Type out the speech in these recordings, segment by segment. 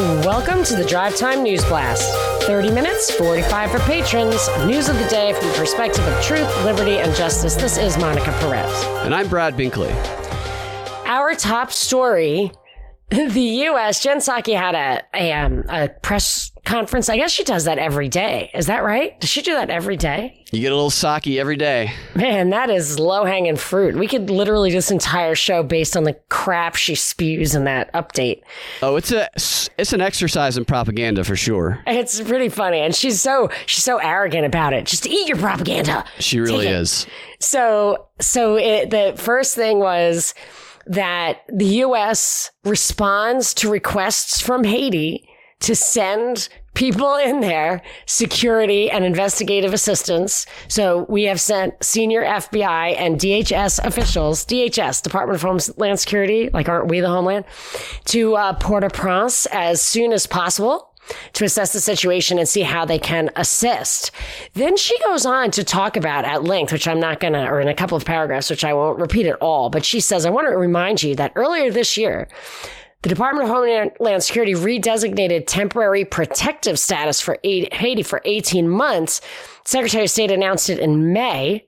Welcome to the Drive Time News Blast. 30 minutes, 45 for patrons. News of the day from the perspective of truth, liberty, and justice. This is Monica Perez. And I'm Brad Binkley. Our top story the U.S. Jen Psaki had a a, um, a press conference. I guess she does that every day. Is that right? Does she do that every day? You get a little sake every day. Man, that is low hanging fruit. We could literally do this entire show based on the crap she spews in that update. Oh, it's a it's an exercise in propaganda for sure. It's pretty funny, and she's so she's so arrogant about it. Just eat your propaganda. She really is. So so it, the first thing was that the U.S. responds to requests from Haiti to send people in there, security and investigative assistance. So we have sent senior FBI and DHS officials, DHS, Department of Homeland Security, like aren't we the Homeland, to uh, Port-au-Prince as soon as possible to assess the situation and see how they can assist. Then she goes on to talk about at length, which I'm not going to, or in a couple of paragraphs, which I won't repeat at all, but she says, I want to remind you that earlier this year, the Department of Homeland Security redesignated temporary protective status for Haiti for 18 months. Secretary of State announced it in May.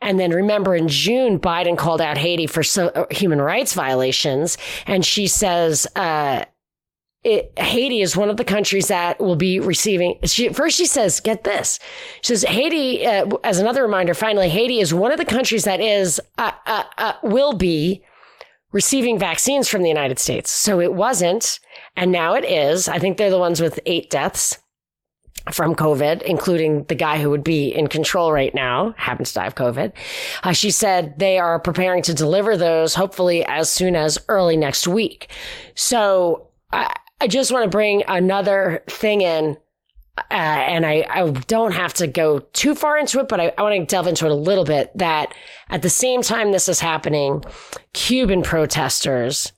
And then remember in June, Biden called out Haiti for uh, human rights violations. And she says, uh, it, Haiti is one of the countries that will be receiving. She, first, she says, "Get this." She says, "Haiti." Uh, as another reminder, finally, Haiti is one of the countries that is uh, uh, uh, will be receiving vaccines from the United States. So it wasn't, and now it is. I think they're the ones with eight deaths from COVID, including the guy who would be in control right now, happens to die of COVID. Uh, she said they are preparing to deliver those hopefully as soon as early next week. So I just want to bring another thing in. Uh, and I, I don't have to go too far into it, but I, I want to delve into it a little bit that at the same time this is happening, Cuban protesters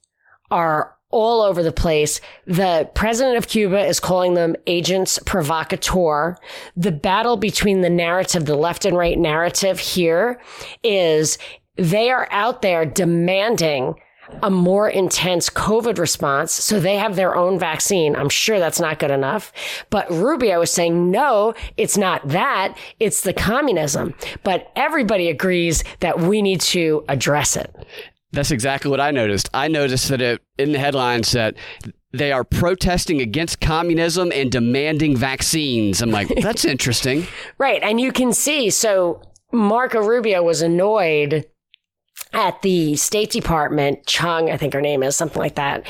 are all over the place. The president of Cuba is calling them agents provocateur. The battle between the narrative, the left and right narrative here is they are out there demanding a more intense COVID response. So they have their own vaccine. I'm sure that's not good enough. But Rubio is saying, no, it's not that. It's the communism. But everybody agrees that we need to address it. That's exactly what I noticed. I noticed that it, in the headlines that they are protesting against communism and demanding vaccines. I'm like, that's interesting. right. And you can see, so Marco Rubio was annoyed at the State Department, Chung, I think her name is, something like that,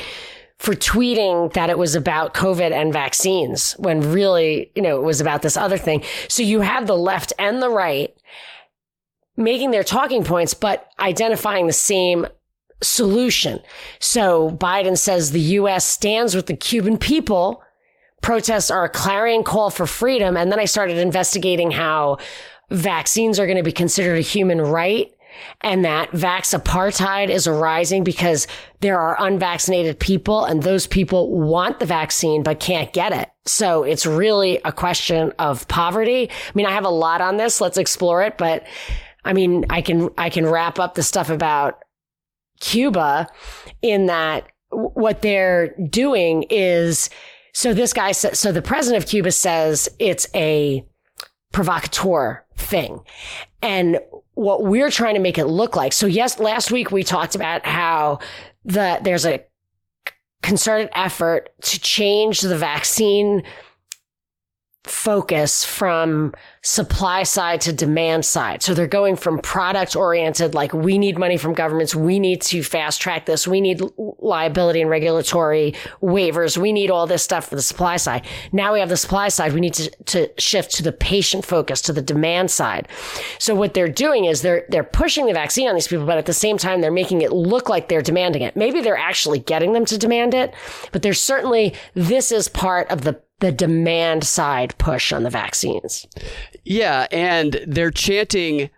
for tweeting that it was about COVID and vaccines when really, you know, it was about this other thing. So you have the left and the right making their talking points, but identifying the same solution. So Biden says the U.S. stands with the Cuban people. Protests are a clarion call for freedom. And then I started investigating how vaccines are going to be considered a human right and that vax apartheid is arising because there are unvaccinated people and those people want the vaccine but can't get it. So it's really a question of poverty. I mean, I have a lot on this. Let's explore it, but I mean, I can, I can wrap up the stuff about Cuba in that what they're doing is, so this guy says, so the president of Cuba says it's a provocateur thing. And what we're trying to make it look like. So yes, last week we talked about how the, there's a concerted effort to change the vaccine focus from supply side to demand side. So they're going from product oriented, like we need money from governments. We need to fast track this. We need liability and regulatory waivers. We need all this stuff for the supply side. Now we have the supply side. We need to, to shift to the patient focus, to the demand side. So what they're doing is they're, they're pushing the vaccine on these people, but at the same time, they're making it look like they're demanding it. Maybe they're actually getting them to demand it, but there's certainly, this is part of the the demand side push on the vaccines. Yeah, and they're chanting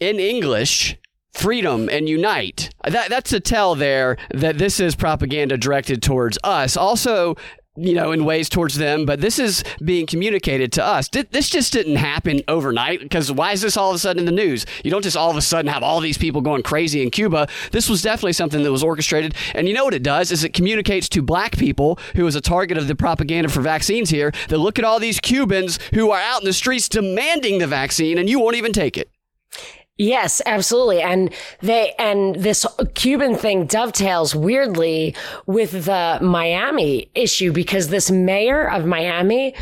in English freedom and unite. That, that's a tell there that this is propaganda directed towards us. Also, you know, in ways towards them, but this is being communicated to us. This just didn't happen overnight because why is this all of a sudden in the news? You don't just all of a sudden have all these people going crazy in Cuba. This was definitely something that was orchestrated. And you know what it does is it communicates to black people who is a target of the propaganda for vaccines here that look at all these Cubans who are out in the streets demanding the vaccine and you won't even take it. Yes, absolutely. And they, and this Cuban thing dovetails weirdly with the Miami issue because this mayor of Miami,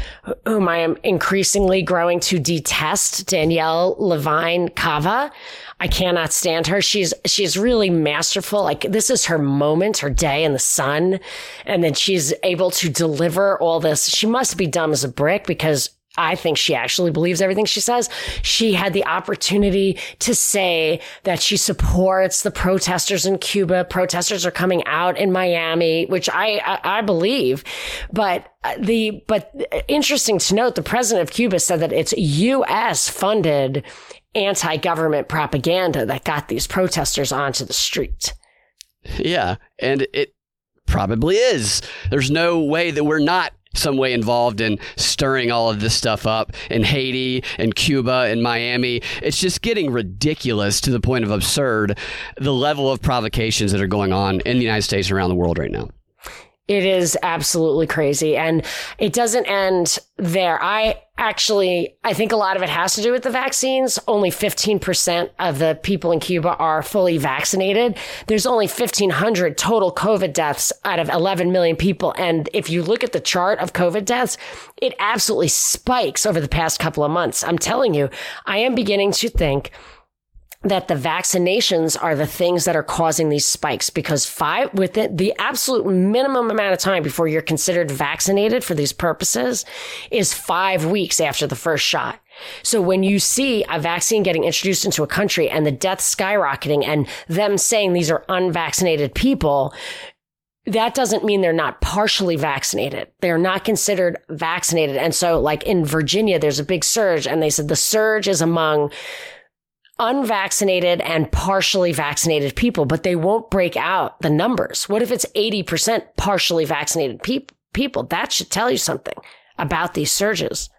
whom I am increasingly growing to detest, Danielle Levine Cava, I cannot stand her. She's, she's really masterful. Like this is her moment, her day in the sun. And then she's able to deliver all this. She must be dumb as a brick because I think she actually believes everything she says. She had the opportunity to say that she supports the protesters in Cuba. Protesters are coming out in Miami, which I, I, I believe. But uh, the, but uh, interesting to note, the president of Cuba said that it's U.S. funded anti-government propaganda that got these protesters onto the street. Yeah. And it probably is. There's no way that we're not some way involved in stirring all of this stuff up in Haiti and Cuba and Miami. It's just getting ridiculous to the point of absurd the level of provocations that are going on in the United States and around the world right now. It is absolutely crazy. And it doesn't end there. I actually, I think a lot of it has to do with the vaccines. Only 15% of the people in Cuba are fully vaccinated. There's only 1500 total COVID deaths out of 11 million people. And if you look at the chart of COVID deaths, it absolutely spikes over the past couple of months. I'm telling you, I am beginning to think that the vaccinations are the things that are causing these spikes because five within the absolute minimum amount of time before you're considered vaccinated for these purposes is five weeks after the first shot. So when you see a vaccine getting introduced into a country and the deaths skyrocketing and them saying these are unvaccinated people, that doesn't mean they're not partially vaccinated. They're not considered vaccinated. And so like in Virginia, there's a big surge and they said the surge is among unvaccinated and partially vaccinated people, but they won't break out the numbers. What if it's 80% partially vaccinated pe- people? That should tell you something about these surges.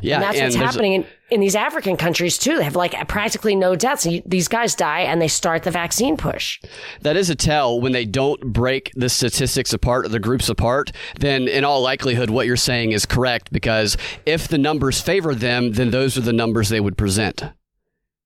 Yeah. And that's and what's happening in, in these African countries too. They have like practically no deaths. These guys die and they start the vaccine push. That is a tell when they don't break the statistics apart or the groups apart, then in all likelihood, what you're saying is correct because if the numbers favor them, then those are the numbers they would present.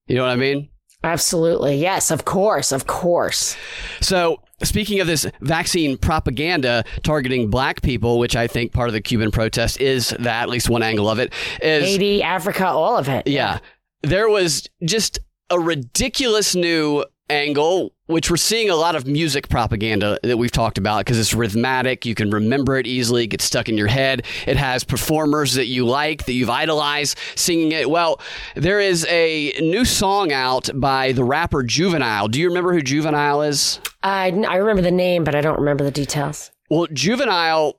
You know what I mean? Absolutely. Yes, of course. Of course. So, speaking of this vaccine propaganda targeting black people, which I think part of the Cuban protest is that, at least one angle of it, is Haiti, Africa, all of it. Yeah. yeah. There was just a ridiculous new angle, which we're seeing a lot of music propaganda that we've talked about because it's rhythmic. You can remember it easily, get stuck in your head. It has performers that you like, that you've idolized singing it. Well, there is a new song out by the rapper Juvenile. Do you remember who Juvenile is? I, I remember the name, but I don't remember the details. Well, Juvenile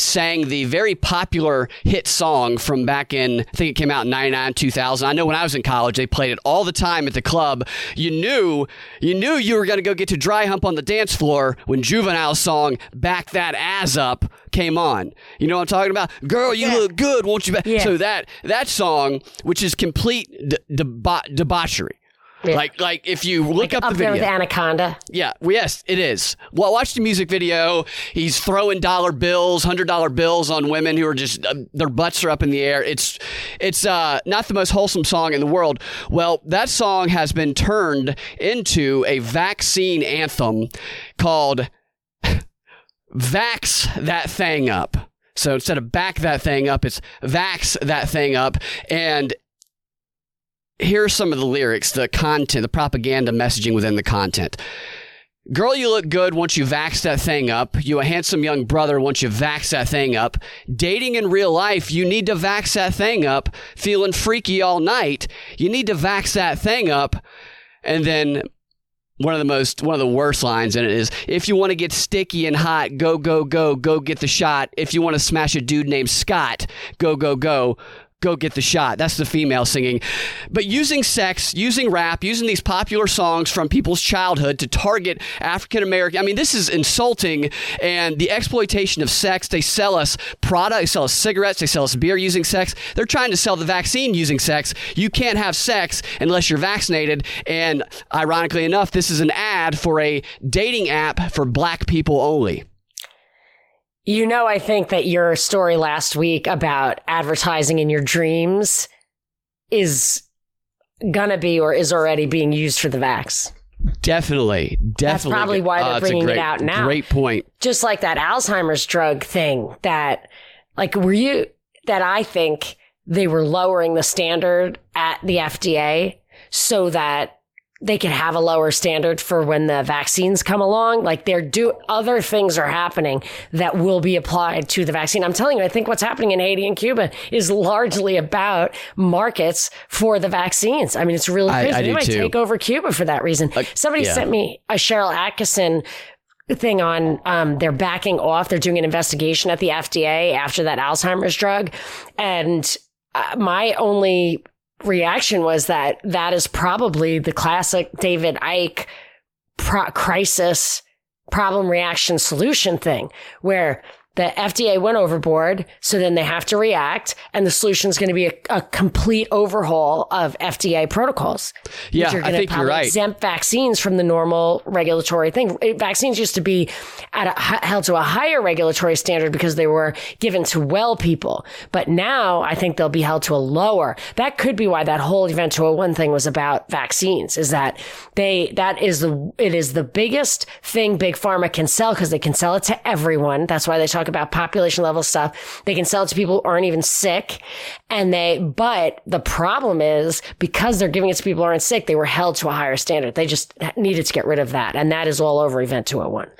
sang the very popular hit song from back in, I think it came out in 99, 2000. I know when I was in college, they played it all the time at the club. You knew, you knew you were going to go get to dry hump on the dance floor when Juvenile's song Back That Ass Up came on. You know what I'm talking about? Girl, you yeah. look good, won't you? Yeah. So that, that song, which is complete de- deba- debauchery. Yeah. Like, like if you look like up, up the video, there with Anaconda. Yeah, yes, it is. Well, watch the music video. He's throwing dollar bills, hundred dollar bills on women who are just uh, their butts are up in the air. It's, it's uh, not the most wholesome song in the world. Well, that song has been turned into a vaccine anthem called "Vax That Thing Up." So instead of back that thing up, it's vax that thing up. And here are some of the lyrics, the content, the propaganda messaging within the content. Girl, you look good once you vax that thing up. You a handsome young brother once you vax that thing up. Dating in real life, you need to vax that thing up. Feeling freaky all night, you need to vax that thing up. And then one of the most one of the worst lines in it is if you want to get sticky and hot, go go go, go get the shot. If you want to smash a dude named Scott, go go go, go get the shot. That's the female singing. But using sex, using rap, using these popular songs from people's childhood to target African American. I mean, this is insulting. And the exploitation of sex, they sell us products, they sell us cigarettes, they sell us beer using sex. They're trying to sell the vaccine using sex. You can't have sex unless you're vaccinated. And ironically enough, this is an ad for a dating app for black people only. You know, I think that your story last week about advertising in your dreams is gonna be or is already being used for the vax. Definitely, definitely. That's probably why they're Uh, bringing great- it out now. Great point. Just like that Alzheimer's drug thing that, like, were you, that I think they were lowering the standard at the FDA so that they could have a lower standard for when the vaccines come along. Like they're do other things are happening that will be applied to the vaccine. I'm telling you, I think what's happening in Haiti and Cuba is largely about markets for the vaccines. I mean, it's really crazy. I they might too. take over Cuba for that reason. Somebody yeah. sent me a Sharyl Attkisson thing on um, they're backing off. They're doing an investigation at the FDA after that Alzheimer's drug, and uh, my only reaction was that that is probably the classic David Icke pro- crisis problem reaction solution thing where the FDA went overboard, so then they have to react, and the solution is going to be a, a complete overhaul of FDA protocols. Yeah, I think you're right. Exempt vaccines from the normal regulatory thing. Eh, vaccines used to be at a, held to a higher regulatory standard because they were given to well people, but now I think they'll be held to a lower. That could be why that whole Event 201 thing was about vaccines. Is that they that is the it is the biggest thing big pharma can sell because they can sell it to everyone. That's why they talk about population level stuff. They can sell it to people who aren't even sick. And they, but the problem is because they're giving it to people who aren't sick, they were held to a higher standard. They just needed to get rid of that. And that is all over Event 201.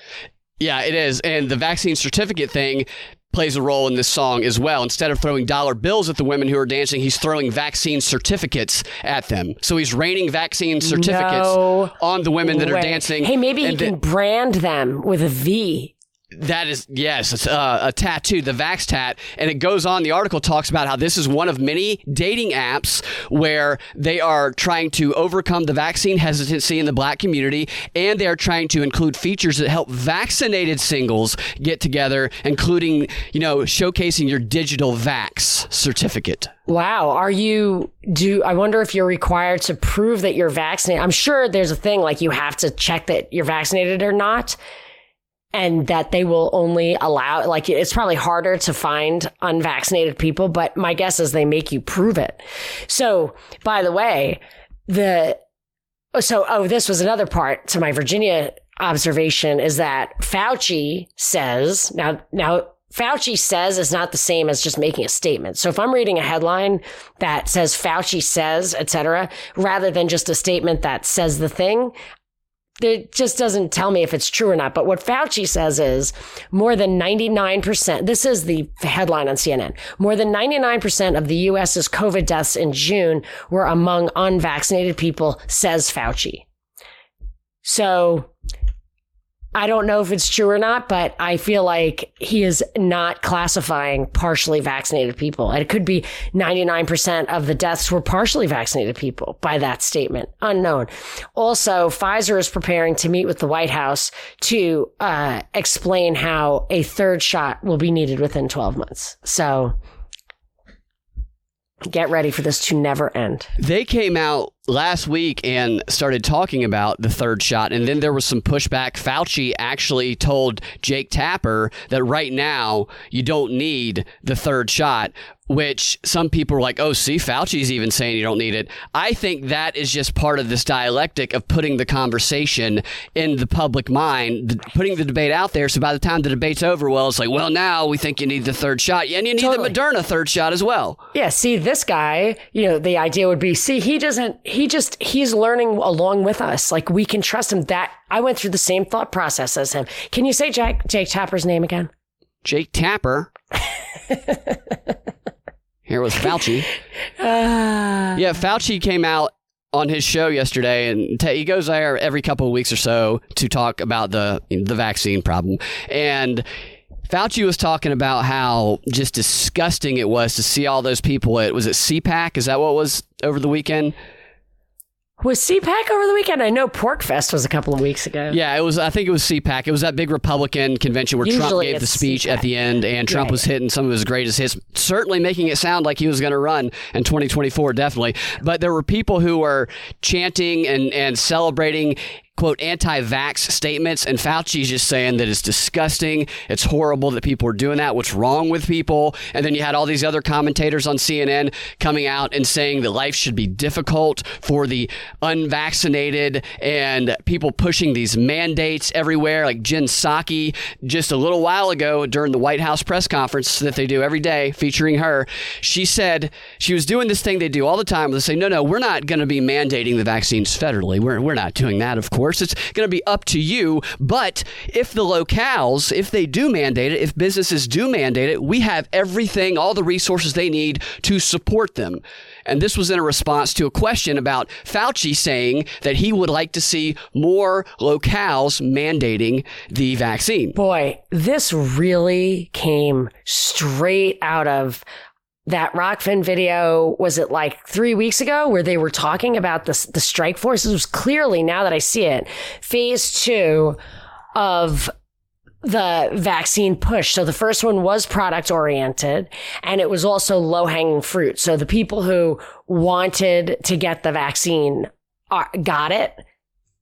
Yeah, it is. And the vaccine certificate thing plays a role in this song as well. Instead of throwing dollar bills at the women who are dancing, he's throwing vaccine certificates at them. So he's raining vaccine certificates No on the women that are dancing. Hey, maybe he and can brand them with a V. That is yes, it's uh, a tattoo, the Vax tat, and it goes on. The article talks about how this is one of many dating apps where they are trying to overcome the vaccine hesitancy in the black community, and they are trying to include features that help vaccinated singles get together, including you know showcasing your digital Vax certificate. Wow. Are you, do, I wonder if you're required to prove that you're vaccinated. I'm sure there's a thing like you have to check that you're vaccinated or not. And that they will only allow, like, it's probably harder to find unvaccinated people, but my guess is they make you prove it. So, by the way, the, so, oh, this was another part to my Virginia observation is that Fauci says, now, now, Fauci says is not the same as just making a statement. So if I'm reading a headline that says Fauci says, et cetera, rather than just a statement that says the thing, it just doesn't tell me if it's true or not. But what Fauci says is more than 99%, this is the headline on CNN, more than 99% of the US's COVID deaths in June were among unvaccinated people, says Fauci. So I don't know if it's true or not, but I feel like he is not classifying partially vaccinated people. And it could be 99% of the deaths were partially vaccinated people by that statement. Unknown. Also, Pfizer is preparing to meet with the White House to uh, explain how a third shot will be needed within 12 months. So get ready for this to never end. They came out last week and started talking about the third shot, and then there was some pushback. Fauci actually told Jake Tapper that right now you don't need the third shot, which some people are like, oh, see, Fauci's even saying you don't need it. I think that is just part of this dialectic of putting the conversation in the public mind, putting the debate out there. So by the time the debate's over, well, it's like, well, now we think you need the third shot, and you need Totally. the Moderna third shot as well. Yeah, see, this guy, you know, the idea would be, see, he doesn't, he just, he's learning along with us. Like, we can trust him. That, I went through the same thought process as him. Can you say Jack, Jake Tapper's name again? Jake Tapper. Here was Fauci. Uh, Yeah, Fauci came out on his show yesterday, and t- he goes there every couple of weeks or so to talk about the the vaccine problem. And Fauci was talking about how just disgusting it was to see all those people at was it CPAC? Is that what was over the weekend? Was CPAC over the weekend? I know PorcFest was a couple of weeks ago. Yeah, it was. I think it was CPAC. It was that big Republican convention where Trump gave the speech CPAC. at the end, and Trump Right. was hitting some of his greatest hits, certainly making it sound like he was going to run in 2024, definitely. But there were people who were chanting and and celebrating. Quote anti-vax statements, and Fauci's just saying that it's disgusting, it's horrible that people are doing that. What's wrong with people? And then you had all these other commentators on CNN coming out and saying that life should be difficult for the unvaccinated and people pushing these mandates everywhere. Like Jen Psaki, just a little while ago during the White House press conference that they do every day featuring her, she said she was doing this thing they do all the time. They say, no, no, we're not going to be mandating the vaccines federally. We're, we're not doing that, of course. It's going to be up to you. But if the locales, if they do mandate it, if businesses do mandate it, we have everything, all the resources they need to support them. And this was in a response to a question about Fauci saying that he would like to see more locales mandating the vaccine. Boy, this really came straight out of that Rokfin video. Was it like three weeks ago where they were talking about the, the strike force? Was clearly, now that I see it, phase two of the vaccine push. So the first one was product oriented and it was also low hanging fruit. So the people who wanted to get the vaccine got it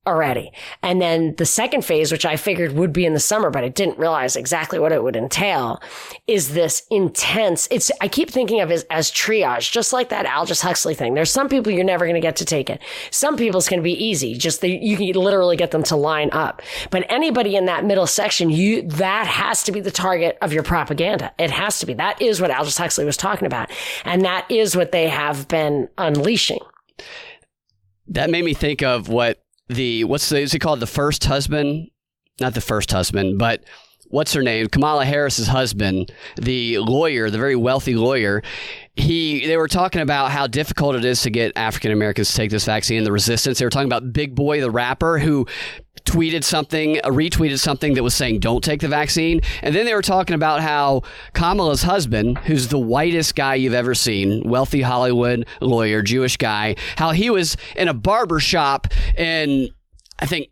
already. And then the second phase, which I figured would be in the summer, but I didn't realize exactly what it would entail, is this intense. It's, I keep thinking of it as, as triage, just like that Aldous Huxley thing. There's some people you're never going to get to take it. Some people's going to be easy. Just the, you can literally get them to line up. But anybody in that middle section, you, that has to be the target of your propaganda. It has to be. That is what Aldous Huxley was talking about. And that is what they have been unleashing. That made me think of what the what's the is he called the first husband? Not the first husband, but what's her name? Kamala Harris's husband, the lawyer, the very wealthy lawyer. He they were talking about how difficult it is to get African Americans to take this vaccine, and the resistance. They were talking about Big Boy, the rapper, who tweeted something, uh, retweeted something that was saying don't take the vaccine. And then they were talking about how Kamala's husband, who's the whitest guy you've ever seen, wealthy Hollywood lawyer, Jewish guy, how he was in a barber shop in, I think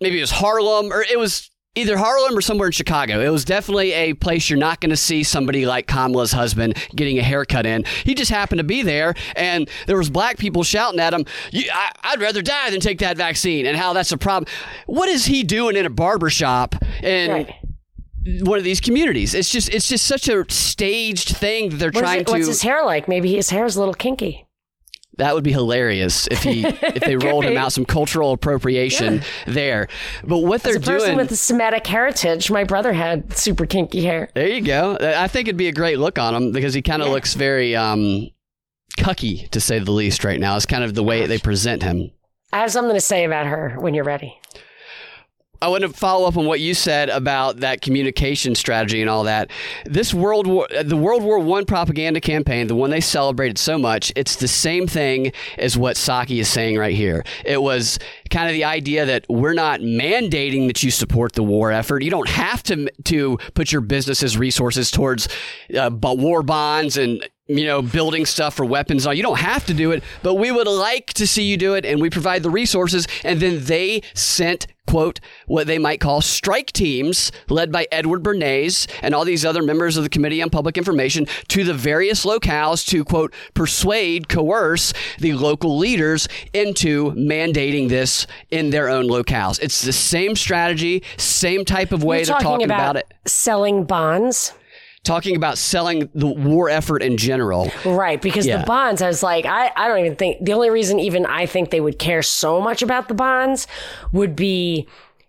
maybe it was Harlem or it was either Harlem or somewhere in Chicago. It was definitely a place you're not going to see somebody like Kamala's husband getting a haircut in. He just happened to be there, and there was black people shouting at him, "You- I, "I'd rather die than take that vaccine," and how that's a problem. What is he doing in a barber shop in Right. one of these communities? It's just it's just such a staged thing that they're What trying it- what's his hair like? Maybe his hair is a little kinky. That would be hilarious if he if they rolled him out some cultural appropriation there. But what they're As a person doing with a Semitic heritage, my brother had super kinky hair. There you go. I think it'd be a great look on him because he kind of looks very um, cucky, to say the least, right now. It's kind of the way they present him. I have something to say about her when you're ready. I want to follow up on what you said about that communication strategy and all that. This World War, the World War One propaganda campaign, the one they celebrated so much, it's the same thing as what Psaki is saying right here. It was kind of the idea that we're not mandating that you support the war effort. You don't have to to put your business's resources towards uh, war bonds and you know, building stuff for weapons. You don't have to do it, but we would like to see you do it, and we provide the resources. And then they sent, quote, what they might call strike teams, led by Edward Bernays and all these other members of the Committee on Public Information, to the various locales to, quote, persuade, coerce the local leaders into mandating this in their own locales. It's the same strategy, same type of way You're they're talking about it. selling bonds. Talking about selling the war effort in general. Right, because Yeah. the bonds, I was like, I, I don't even think the only reason even I think they would care so much about the bonds would be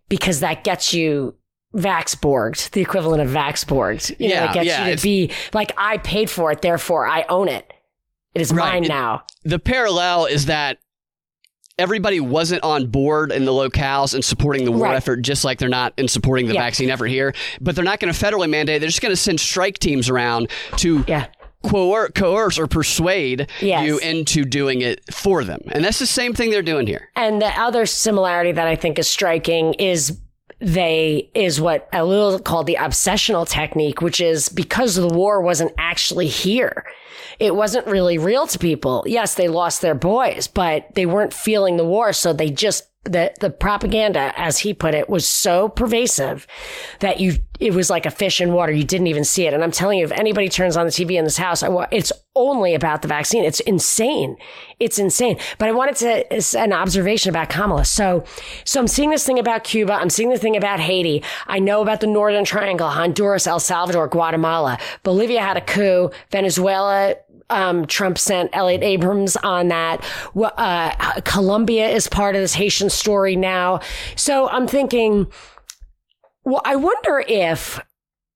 because that gets you Vaxborged, the equivalent of Vaxborged. You know, Yeah, it gets yeah, you to be like, I paid for it, therefore I own it. It is Right. mine It- now. the parallel is that everybody wasn't on board in the locales and supporting the war Right. effort, just like they're not in supporting the Yeah. vaccine effort here. But they're not going to federally mandate. They're just going to send strike teams around to Yeah. coer- coerce or persuade Yes. you into doing it for them. And that's the same thing they're doing here. And the other similarity that I think is striking is they is what little called the obsessional technique, which is because the war wasn't actually here. It wasn't really real to people. Yes, they lost their boys, but they weren't feeling the war. So they just the the propaganda, as he put it, was so pervasive that you it was like a fish in water. You didn't even see it. And I'm telling you, if anybody turns on the TV in this house, I, it's only about the vaccine. It's insane. It's insane. But I wanted to it's an observation about Kamala. So so I'm seeing this thing about Cuba. I'm seeing the thing about Haiti. I know about the Northern Triangle, Honduras, El Salvador, Guatemala. Bolivia had a coup. Venezuela um, Trump sent Elliott Abrams on that. Uh, Colombia is part of this Haitian story now. So I'm thinking, well, I wonder if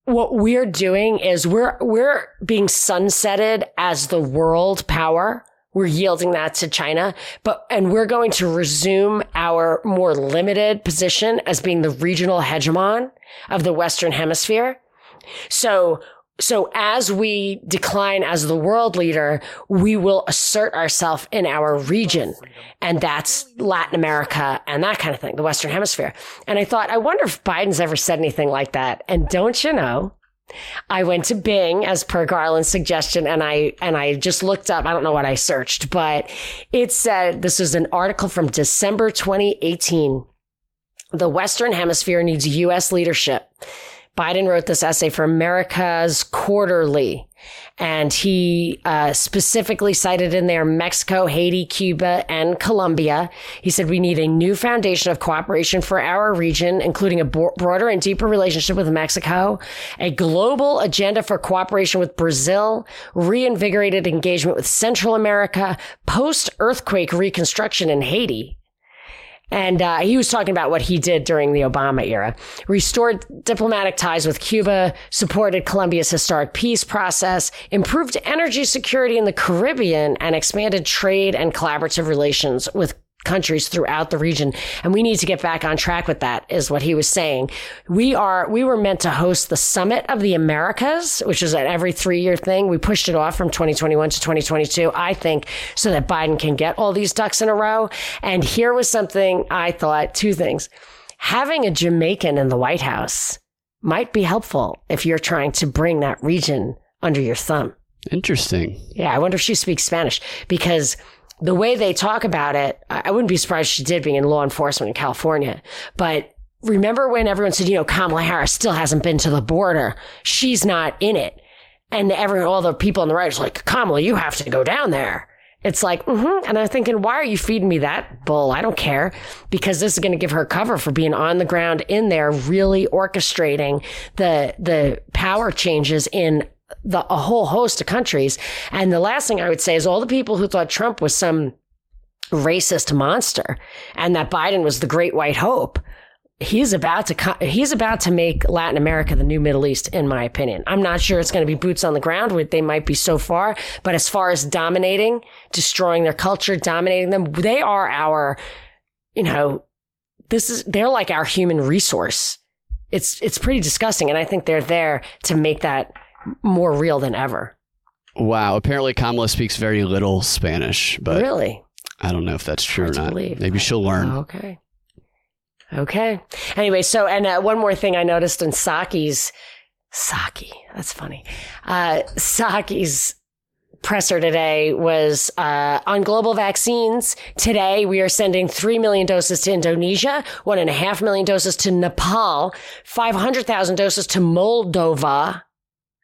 what we're doing is we're we're being sunsetted as the world power. We're yielding that to China, but and we're going to resume our more limited position as being the regional hegemon of the Western Hemisphere. So so as we decline as the world leader, we will assert ourselves in our region. And that's Latin America and that kind of thing, the Western hemisphere. And I thought, I wonder if Biden's ever said anything like that. And don't you know, I went to Bing as per Garland's suggestion and I, and I just looked up, I don't know what I searched, but it said this is an article from December 2018. The Western hemisphere needs U.S. leadership. Biden wrote this essay for America's Quarterly, and he uh, specifically cited in there Mexico, Haiti, Cuba, and Colombia. He said we need a new foundation of cooperation for our region, including a broader and deeper relationship with Mexico, a global agenda for cooperation with Brazil, reinvigorated engagement with Central America, post earthquake reconstruction in Haiti, and uh, he was talking about what he did during the Obama era. Restored diplomatic ties with Cuba, supported Colombia's historic peace process, improved energy security in the Caribbean, and expanded trade and collaborative relations with countries throughout the region. And we need to get back on track with that is what he was saying. We are, we were meant to host the summit of the Americas, which is an every three year thing. We pushed it off from 2021 to 2022, I think, so that Biden can get all these ducks in a row. And here was something I thought two things. Having a Jamaican in the White House might be helpful if you're trying to bring that region under your thumb. Interesting. Yeah. I wonder if she speaks Spanish because the way they talk about it, I wouldn't be surprised she did being in law enforcement in California. But remember when everyone said, you know, Kamala Harris still hasn't been to the border. She's not in it. And everyone, all the people on the right is like, Kamala, you have to go down there. It's like, mm-hmm. and I'm thinking, why are you feeding me that bull? I don't care because this is going to give her cover for being on the ground in there, really orchestrating the, the power changes in the, a whole host of countries. And the last thing I would say is all the people who thought Trump was some racist monster and that Biden was the great white hope. He's about to he's about to make Latin America the new Middle East, in my opinion. I'm not sure it's going to be boots on the ground where they might be so far, but as far as dominating, destroying their culture, dominating them, they are our, you know, this is they're like our human resource. It's it's pretty disgusting, and I think they're there to make that more real than ever. Wow. Apparently, Kamala speaks very little Spanish, but really, I don't know if that's true Hard or not. Believe. Maybe she'll learn. Okay. Okay. Anyway, so and uh, one more thing I noticed in Saki's Saki. That's funny. Uh, Psaki's presser today was uh, on global vaccines. Today, we are sending 3 million doses to Indonesia, 1.5 million doses to Nepal, 500,000 doses to Moldova,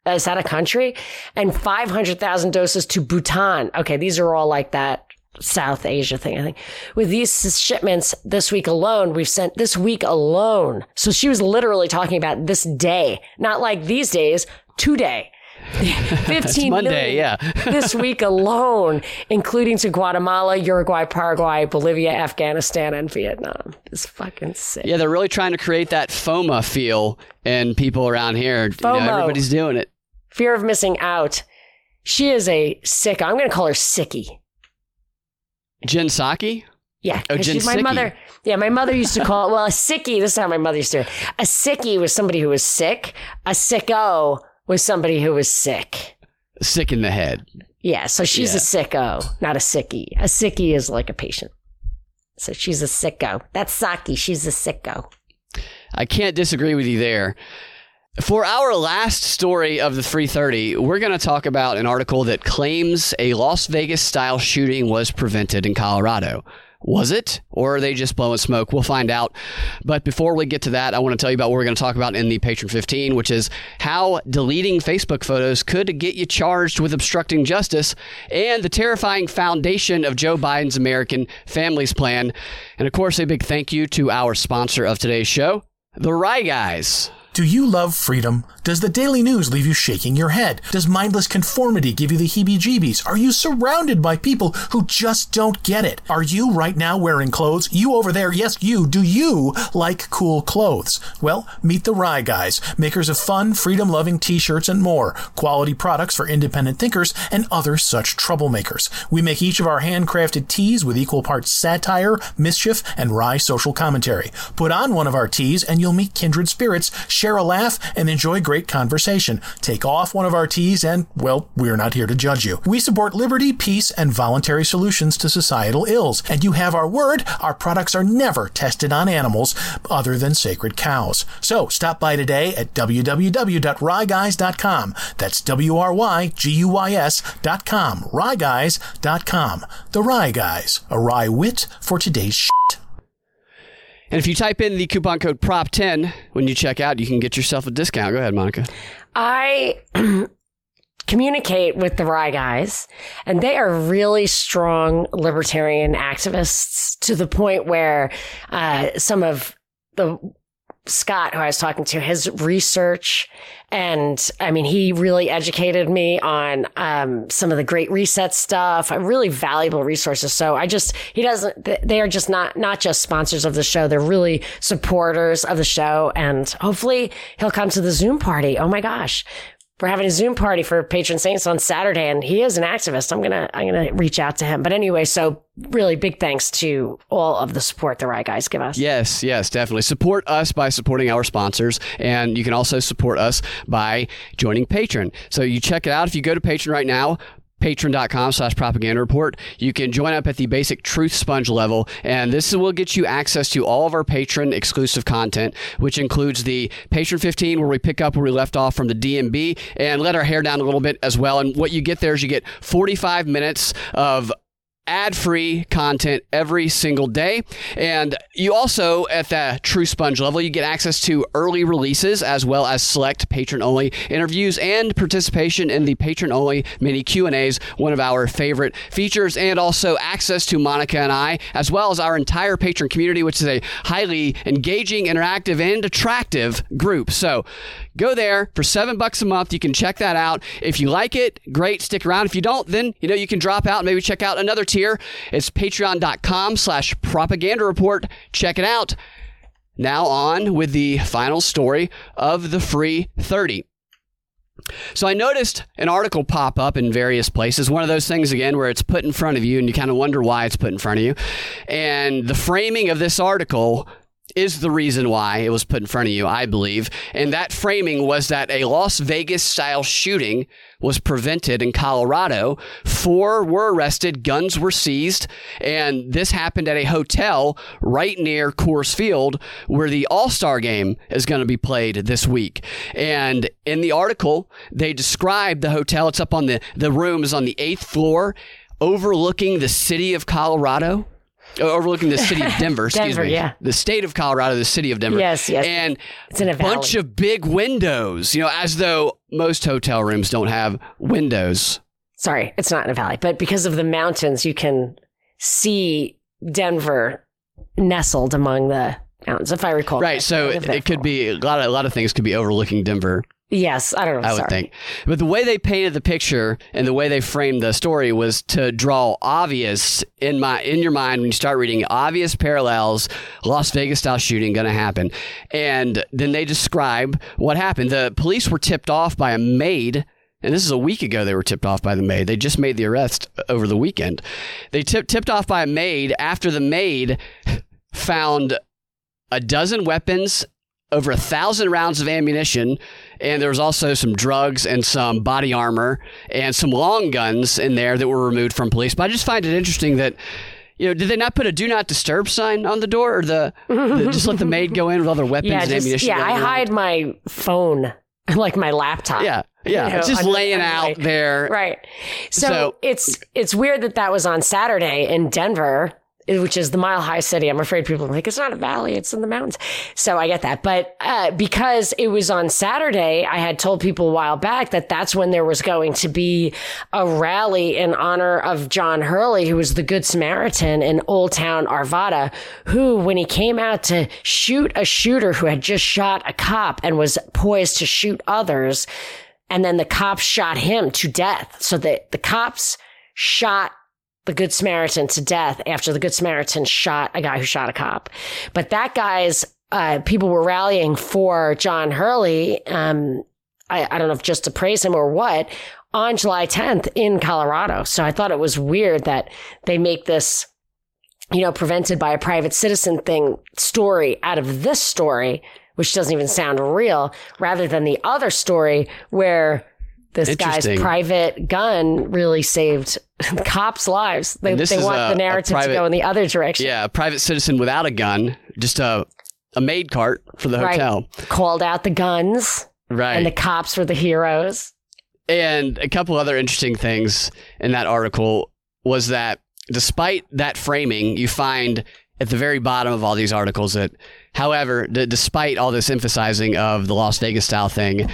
is that a country? And 500,000 doses to Bhutan. Okay, these are all like that South Asia thing, I think. With these shipments this week alone, we've sent this week alone. So she was literally talking about this day, not like these days, today. 15 Monday, million yeah. this week alone, including to Guatemala, Uruguay, Paraguay, Bolivia, Afghanistan, and Vietnam. It's fucking sick. Yeah, they're really trying to create that FOMO feel in people around here. You know, everybody's doing it fear of missing out. She is a sick. I'm going to call her Sicky. Jen Psaki? Yeah, oh, Jen she's my mother. Yeah, my mother used to call it. Well, a sickie. This is how my mother used to. A sickie was somebody who was sick. A sicko was somebody who was sick. Sick in the head. Yeah, so she's Yeah. a sicko, not a sickie. A sickie is like a patient. So she's a sicko. That's Saki. She's a sicko. I can't disagree with you there. For our last story of the 330, we're going to talk about an article that claims a Las Vegas style shooting was prevented in Colorado. Was it? Or are they just blowing smoke? We'll find out. But before we get to that, I want to tell you about what we're going to talk about in the Patron 15, which is how deleting Facebook photos could get you charged with obstructing justice and the terrifying foundation of Joe Biden's American Families Plan. And of course, a big thank you to our sponsor of today's show, The Wry Guys. Do you love freedom? Does the daily news leave you shaking your head? Does mindless conformity give you the heebie jeebies? Are you surrounded by people who just don't get it? Are you right now wearing clothes? You over there, yes, you, do you like cool clothes? Well, meet the Wry Guys, makers of fun, freedom loving t shirts and more, quality products for independent thinkers and other such troublemakers. We make each of our handcrafted tees with equal parts satire, mischief, and wry social commentary. Put on one of our tees and you'll meet kindred spirits share a laugh, and enjoy great conversation. Take off one of our tees, and, well, we're not here to judge you. We support liberty, peace, and voluntary solutions to societal ills. And you have our word, our products are never tested on animals other than sacred cows. So stop by today at www.wryguys.com. That's W R Y G U Y S.com. Wryguys.com. The Wry Guys, a wry wit for today's shit. And if you type in the coupon code PROP10 when you check out, you can get yourself a discount. Go ahead, Monica. I communicate with the Wry guys, and they are really strong libertarian activists to the point where uh, some of the Scott, who I was talking to, his research, and I mean, he really educated me on um, some of the Great Reset stuff, uh, really valuable resources. So I just, he doesn't, they are just not not just sponsors of the show; they're really supporters of the show, and hopefully he'll come to the Zoom party. Oh my gosh, we're having a Zoom party for patron saints on Saturday, and he is an activist. I'm gonna I'm gonna reach out to him. But anyway, so really big thanks to all of the support the Wry Guys give us. Yes, yes, definitely support us by supporting our sponsors, and you can also support us by joining Patreon. So you check it out if you go to Patreon right now patreon.com slash propaganda report. You can join up at the basic truth sponge level, and this will get you access to all of our patron exclusive content, which includes the patron 15, where we pick up where we left off from the DNB and let our hair down a little bit as well. And what you get there is you get 45 minutes of ad free content every single day. And you also, at the True Sponge level, you get access to early releases as well as select patron only interviews and participation in the patron only mini Q&As, one of our favorite features, and also access to Monica and I, as well as our entire patron community, which is a highly engaging, interactive, and attractive group. So go there for seven bucks a month. You can check that out. If you like it, great, stick around. If you don't, then, you know, you can drop out and maybe check out another tier. It's patreon.com slash propaganda report. Check it out. Now on with the final story of the free 30. So I noticed an article pop up in various places. One of those things again where it's put in front of you and you kind of wonder why it's put in front of you. And the framing of this article is the reason why it was put in front of you, I believe. And that framing was that a Las Vegas style shooting was prevented in Colorado. Four were arrested, guns were seized, and this happened at a hotel right near Coors Field where the All Star game is going to be played this week. And in the article, they describe the hotel. It's up on the, the room is on the eighth floor overlooking the city of Colorado Uh, overlooking the city of Denver, excuse Denver, me. yeah. The state of Colorado, the city of Denver. Yes, yes. And It's in a bunch valley. of big windows, you know, as though most hotel rooms don't have windows. Sorry, it's not in a valley, but because of the mountains, you can see Denver nestled among the mountains, if I recall. Right. So it, it could be a lot of a lot of things could be overlooking Denver. Yes, I don't know. I would sorry. think. But the way they painted the picture and the way they framed the story was to draw obvious in my in your mind when you start reading obvious parallels, Las Vegas style shooting going to happen. And then they describe what happened. The police were tipped off by a maid and this is a week ago they were tipped off by the maid. They just made the arrest over the weekend. They tip, tipped off by a maid after the maid found a dozen weapons, over a thousand rounds of ammunition, and there was also some drugs and some body armor and some long guns in there that were removed from police. But I just find it interesting that You know, did they not put a "Do Not Disturb" sign on the door, or the, the just let the maid go in with all their weapons Yeah, and just, ammunition? yeah. I around? hide my phone, like my laptop. Yeah, yeah, You know, it's just under- laying under out my- there. Right. So, So- it's it's weird that that was on Saturday in Denver, which is the mile high city. I'm afraid people are like, it's not a valley, it's in the mountains. So I get that. But uh, because it was on Saturday, I had told people a while back that that's when there was going to be a rally in honor of John Hurley, who was the Good Samaritan in Old Town Arvada, who, when he came out to shoot a shooter who had just shot a cop and was poised to shoot others, and then the cops shot him to death. So the, the cops shot the Good Samaritan to death after the Good Samaritan shot a guy who shot a cop. But that guy's, uh, people were rallying for John Hurley. Um, I, I don't know if just to praise him or what on July 10th in Colorado. So I thought it was weird that they make this, you know, prevented by a private citizen thing story out of this story, which doesn't even sound real, rather than the other story where this guy's private gun really saved cops' lives. They, they want a- the narrative private- to go in the other direction. Yeah, a private citizen without a gun, just a a maid cart for the Right. hotel. Called out the guns, Right. and the cops were the heroes. And a couple other interesting things in that article was that despite that framing, you find at the very bottom of all these articles that, however, d- despite all this emphasizing of the Las Vegas style thing,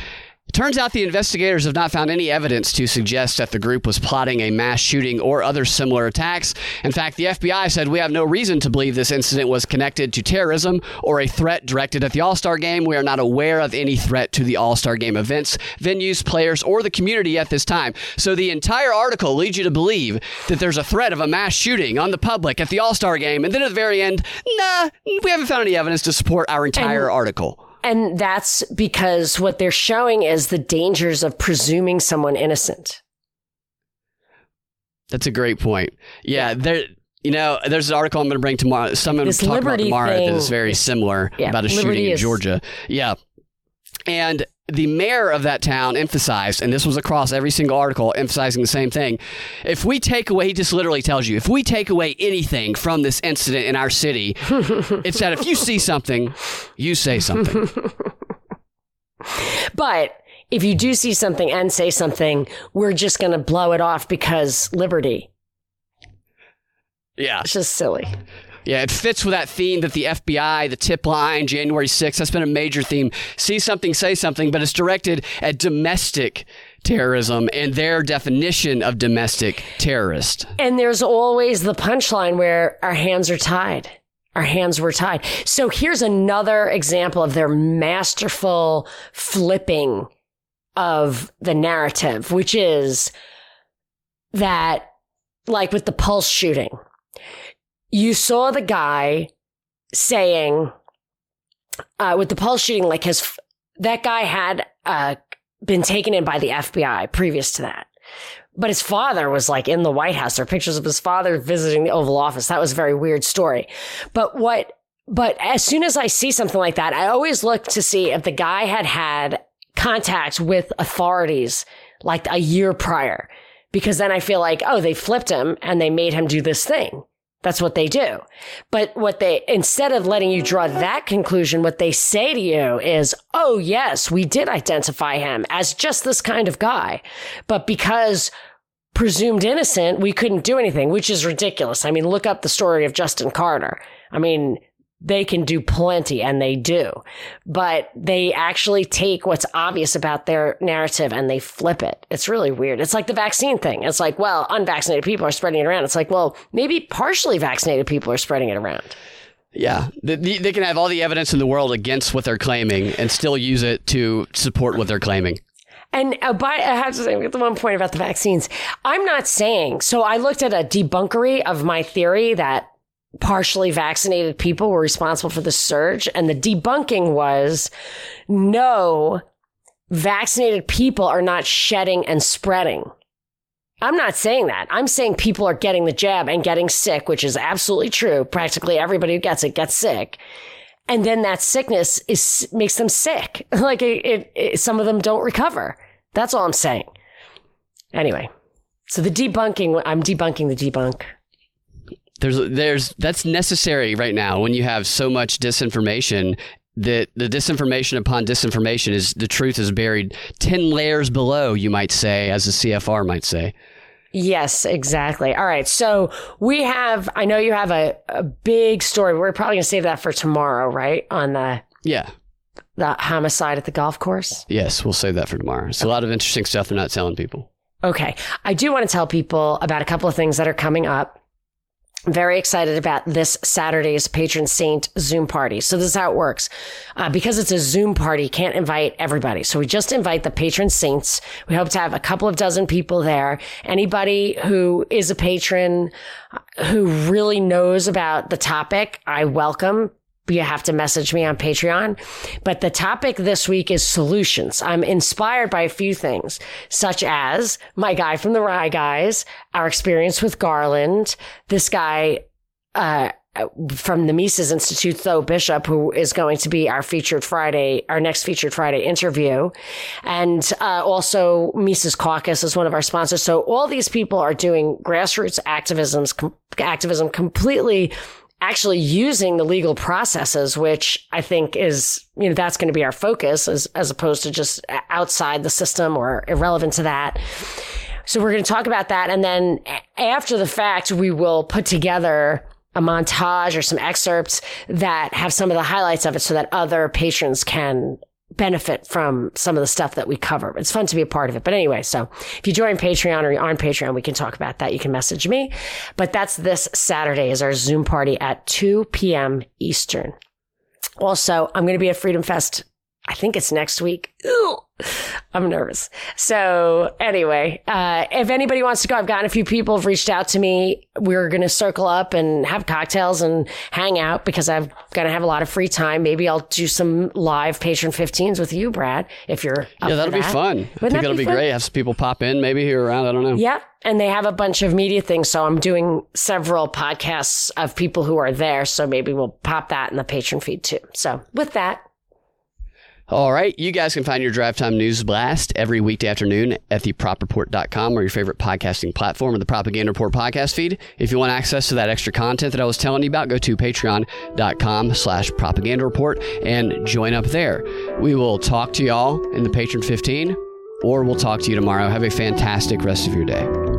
it turns out the investigators have not found any evidence to suggest that the group was plotting a mass shooting or other similar attacks. In fact, the FBI said we have no reason to believe this incident was connected to terrorism or a threat directed at the All Star game. We are not aware of any threat to the All Star game events, venues, players, or the community at this time. So the entire article leads you to believe that there's a threat of a mass shooting on the public at the All Star game. And then at the very end, nah, we haven't found any evidence to support our entire article. And that's because what they're showing is the dangers of presuming someone innocent. That's a great point. Yeah, there. You know, there's an article I'm going to bring tomorrow. Someone This talk about tomorrow that thing is very similar Yeah, about a Liberty shooting in is- Georgia. Yeah, and the mayor of that town emphasized, and this was across every single article, emphasizing the same thing. If we take away, he just literally tells you, if we take away anything from this incident in our city, it's that if you see something, you say something. But if you do see something and say something, we're just going to blow it off because liberty. Yeah. It's just silly. Yeah, it fits with that theme that the FBI, the tip line, January 6th, that's been a major theme. See something, say something, but it's directed at domestic terrorism and their definition of domestic terrorist. And there's always the punchline where our hands are tied. Our hands were tied. So here's another example of their masterful flipping of the narrative, which is that, like with the pulse shooting, you saw the guy saying, uh, with the pulse shooting, like his, that guy had, uh, been taken in by the FBI previous to that. But his father was like in the White House. There are pictures of his father visiting the Oval Office. That was a very weird story. But what, but as soon as I see something like that, I always look to see if the guy had had contact with authorities like a year prior, because then I feel like, oh, they flipped him and they made him do this thing. That's what they do. But what they, instead of letting you draw that conclusion, what they say to you is, oh, yes, we did identify him as just this kind of guy. But because presumed innocent, we couldn't do anything, which is ridiculous. I mean, look up the story of Justin Carter. I mean, they can do plenty and they do, but they actually take what's obvious about their narrative and they flip it. It's really weird. It's like the vaccine thing. It's like, well, unvaccinated people are spreading it around. It's like, well, maybe partially vaccinated people are spreading it around. Yeah, they, they can have all the evidence in the world against what they're claiming and still use it to support what they're claiming. And uh, by, I have to say, the one point about the vaccines, I'm not saying, so I looked at a debunkery of my theory that partially vaccinated people were responsible for the surge. And the debunking was no, vaccinated people are not shedding and spreading. I'm not saying that. I'm saying people are getting the jab and getting sick, which is absolutely true. Practically everybody who gets it gets sick. And then that sickness is makes them sick. like it, it, it, some of them don't recover. That's all I'm saying. Anyway, so the debunking, I'm debunking the debunk. There's there's that's necessary right now when you have so much disinformation that the disinformation upon disinformation is the truth is buried 10 layers below you might say as the CFR might say Yes, exactly. All right. So we have, I know you have a, a big story. We're probably going to save that for tomorrow, right? On the, yeah the homicide at the golf course. yes we'll save that for tomorrow it's a lot of interesting stuff they're not telling people Okay. I do want to tell people about a couple of things that are coming up. Very excited about this Saturday's patron saint Zoom party. So this is how it works. Uh, because it's a Zoom party, can't invite everybody. So we just invite the patron saints. We hope to have a couple of dozen people there. Anybody who is a patron uh, who really knows about the topic, I welcome you have to message me on Patreon. But the topic this week is solutions. I'm inspired by a few things, such as my guy from the Wry Guys, our experience with Garland, this guy, uh, from the Mises Institute, Tho Bishop, who is going to be our featured Friday, our next featured Friday interview. And uh, also Mises Caucus is one of our sponsors. So all these people are doing grassroots activisms, com- activism completely actually using the legal processes, which I think is, you know, that's going to be our focus as, as opposed to just outside the system or irrelevant to that. So we're going to talk about that. And then after the fact, we will put together a montage or some excerpts that have some of the highlights of it so that other patrons can benefit from some of the stuff that we cover. It's fun to be a part of it. But anyway, so if you join Patreon or you're on Patreon, we can talk about that. You can message me. But that's this Saturday is our Zoom party at 2 p.m. Eastern. Also, I'm going to be at Freedom Fest. I think it's next week. I'm nervous. So anyway, uh, if anybody wants to go, I've gotten a few people have reached out to me. We're going to circle up and have cocktails and hang out because I'm going to have a lot of free time. Maybe I'll do some live patron 15s with you, Brad, if you're yeah that'll be that. fun Wouldn't I think that it'll be, fun? great have some people pop in maybe here around I don't know Yeah. And they have a bunch of media things. So I'm doing several podcasts of people who are there. So maybe we'll pop that in the patron feed too. So with that, All right. You guys can find your Drive Time News Blast every weekday afternoon at thepropreport.com or your favorite podcasting platform or the Propaganda Report podcast feed. If you want access to that extra content that I was telling you about, go to patreon.com slash propaganda report and join up there. We will talk to y'all in the Patron 15 or we'll talk to you tomorrow. Have a fantastic rest of your day.